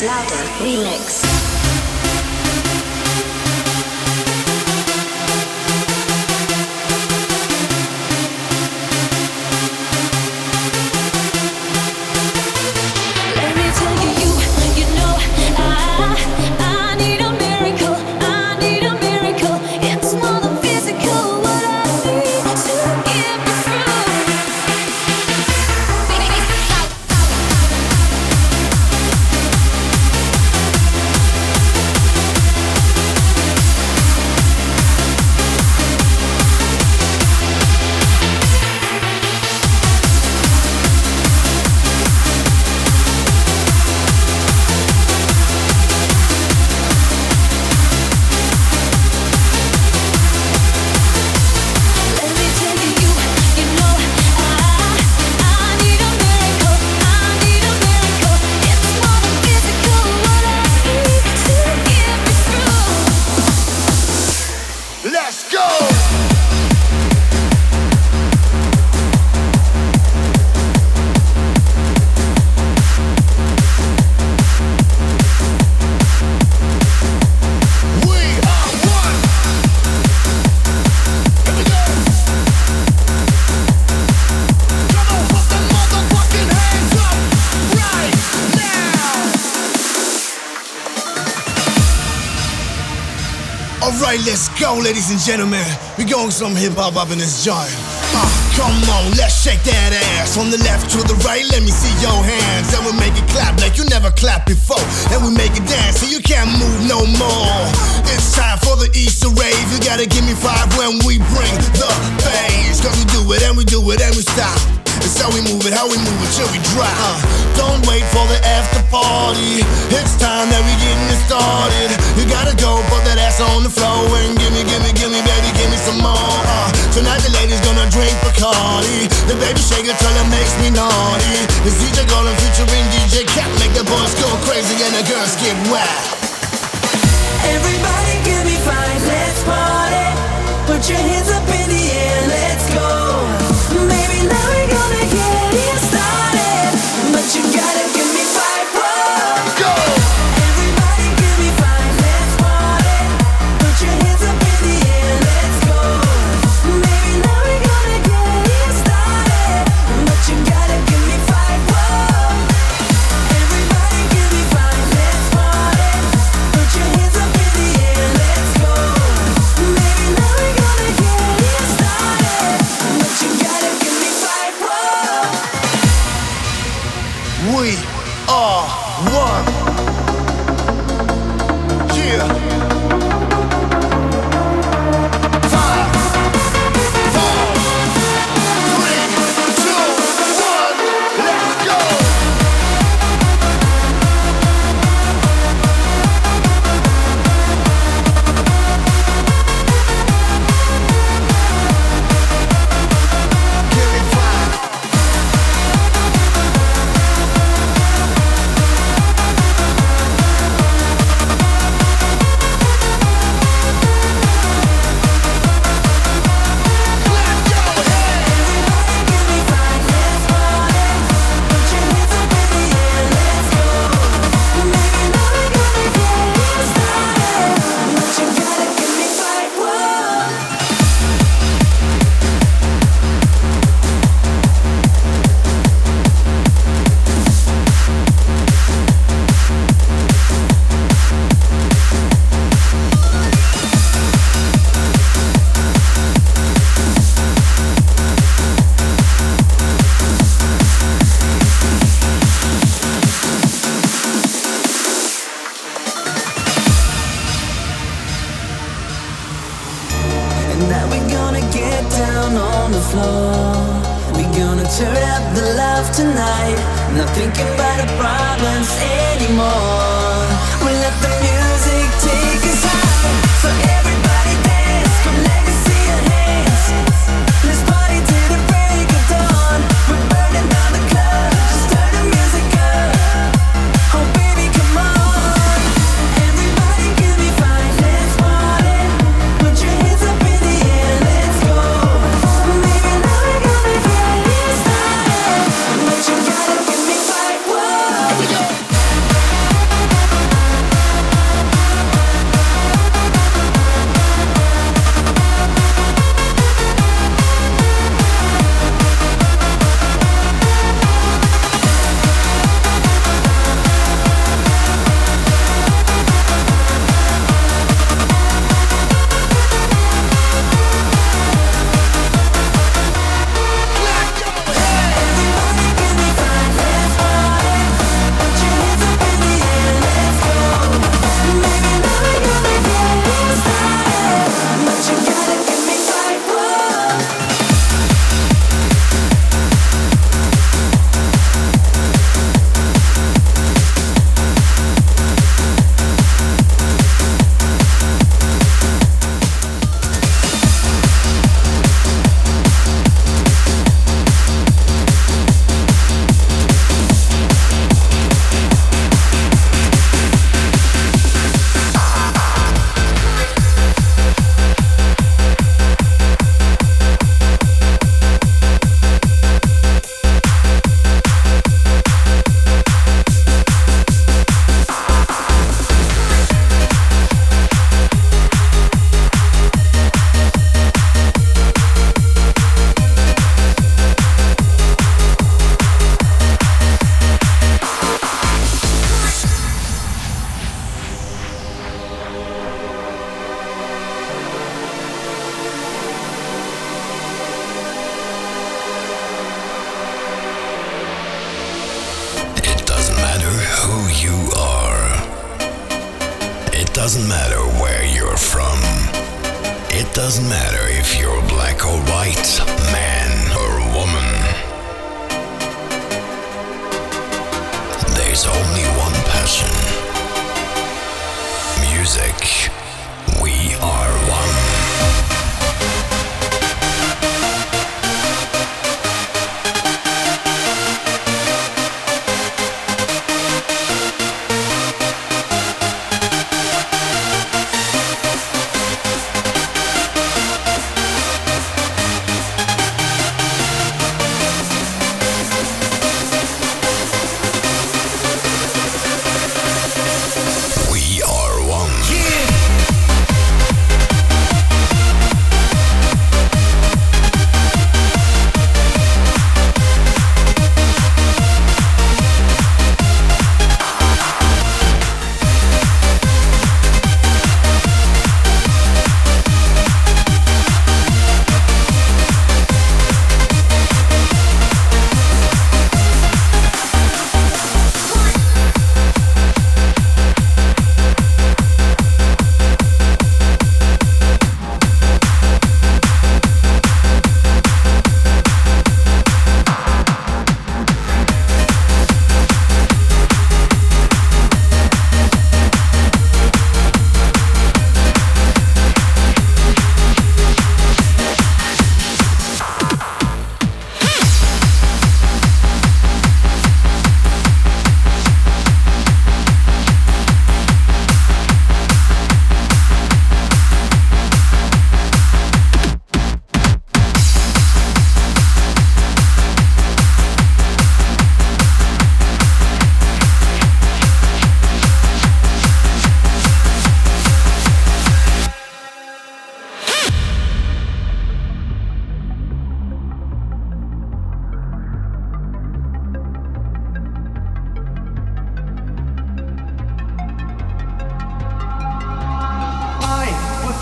Louder Remix. Let's go, ladies and gentlemen. We going some hip hop up in this joint. Uh, come on, let's shake that ass. From the left to the right, let me see your hands. And we make it clap like you never clapped before. And we make it dance so you can't move no more. It's time for the Easter rave. You gotta give me five when we bring the bass. Cause we do it and we do it and we stop. It's how we move it, how we move it till we drop. Uh, don't wait for the after party. Ladies gonna drink Bacardi. The baby shake it till it makes me naughty. It's DJ Golden featuring DJ Cat. Make the boys go crazy and the girls get wet. Everybody give me five, let's party. Put your hands up in the air, let's go. Maybe now we're gonna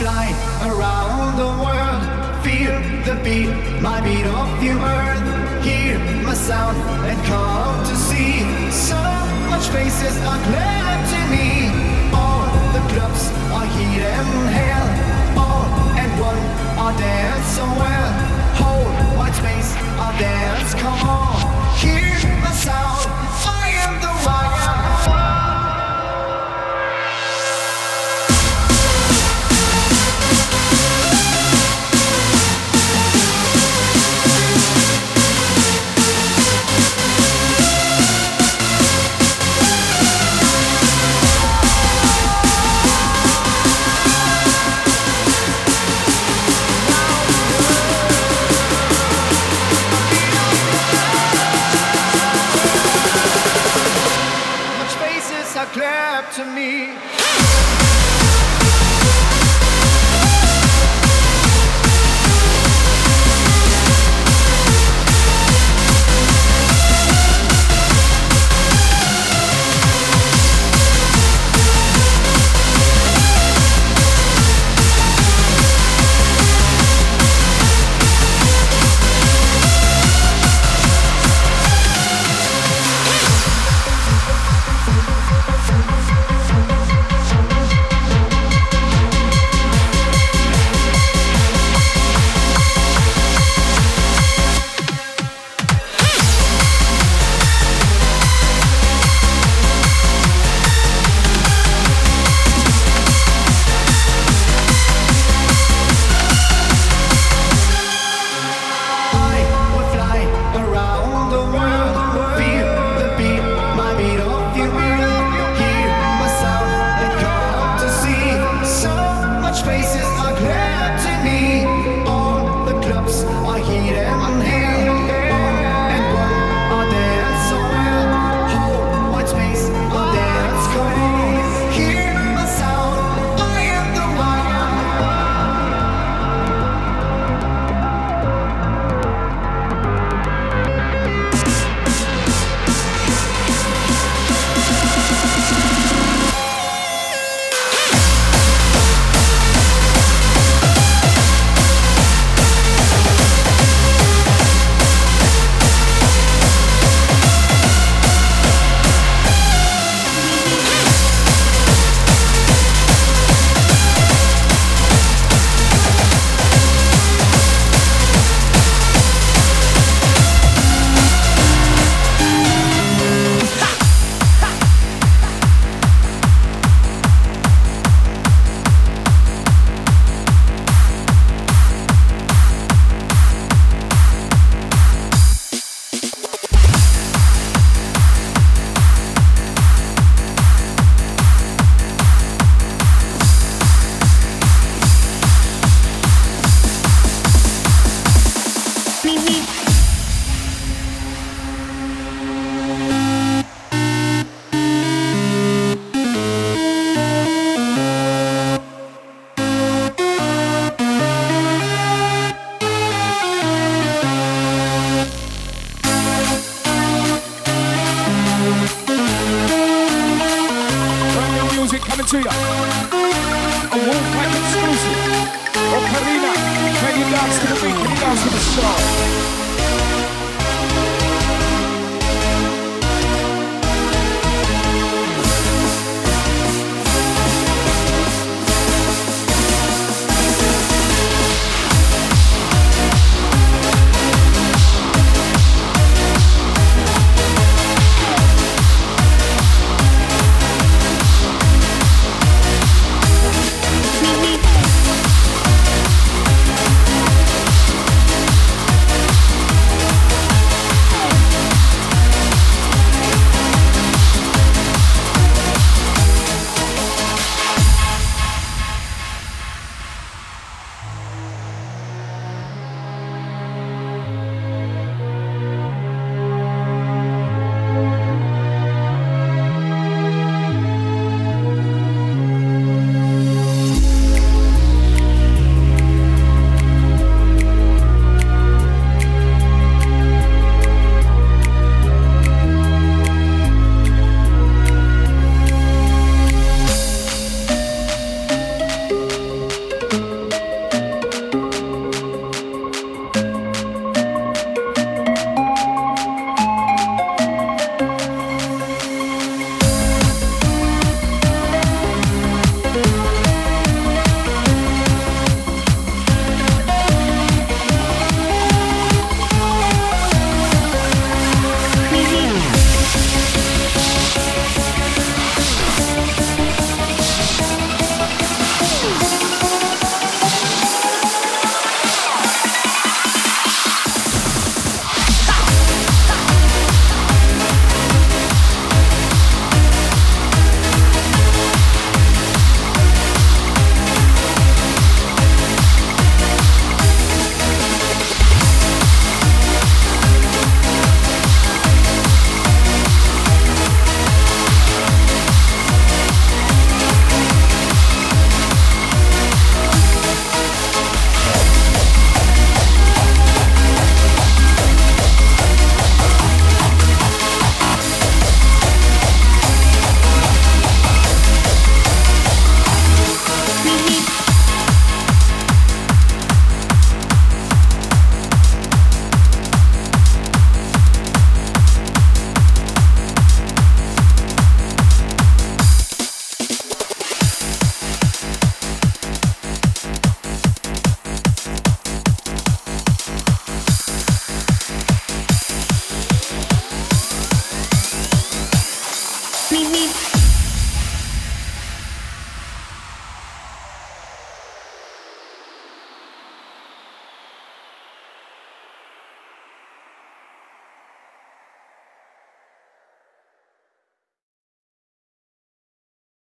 fly around the world, feel the beat, my beat of your earth, hear my sound and come to see. So much faces are glad to me. All the clubs are heat and hell, all and one are dance so well. Whole white space are dance, come on, hear my sound. I am the one. To me.